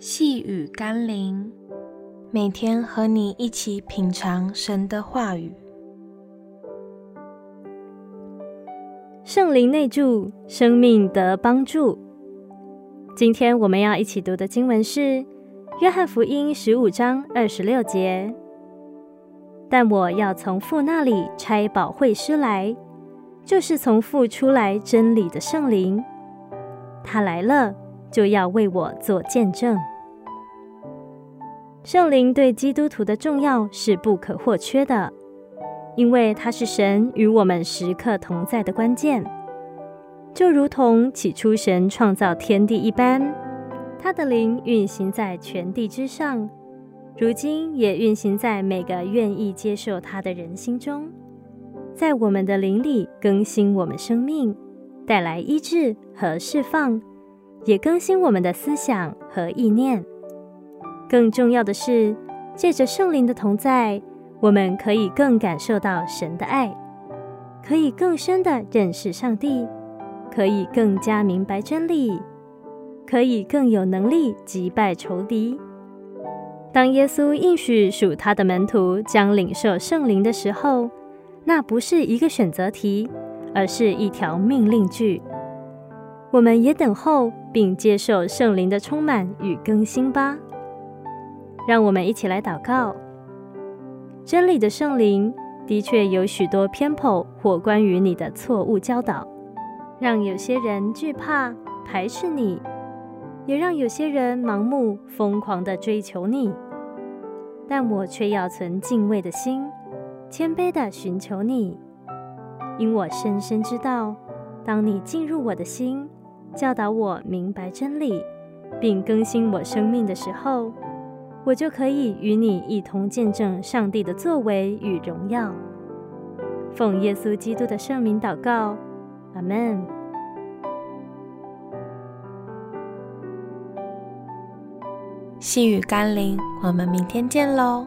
细雨甘霖，每天和你一起品尝神的话语。圣灵内住，生命得帮助。今天我们要一起读的经文是《约翰福音》十五章二十六节。但我要从父那里拆保惠师来，就是从父出来真理的圣灵。他来了，就要为我做见证。圣灵对基督徒的重要是不可或缺的。因为它是神与我们时刻同在的关键，就如同起初神创造天地一般，他的灵运行在全地之上，如今也运行在每个愿意接受他的人心中，在我们的灵里更新我们生命，带来医治和释放，也更新我们的思想和意念。更重要的是，借着圣灵的同在。我们可以更感受到神的爱，可以更深地认识上帝，可以更加明白真理，可以更有能力击败仇敌。当耶稣应许属他的门徒将领受圣灵的时候，那不是一个选择题，而是一条命令句。我们也等候并接受圣灵的充满与更新吧。让我们一起来祷告。真理的圣灵的确有许多偏颇或关于你的错误教导，让有些人惧怕排斥你，也让有些人盲目疯狂地追求你。但我却要存敬畏的心，谦卑地寻求你，因我深深知道，当你进入我的心，教导我明白真理，并更新我生命的时候。我就可以与你一同见证上帝的作为与荣耀。奉耶稣基督的圣名祷告，阿门。细雨甘霖，我们明天见喽。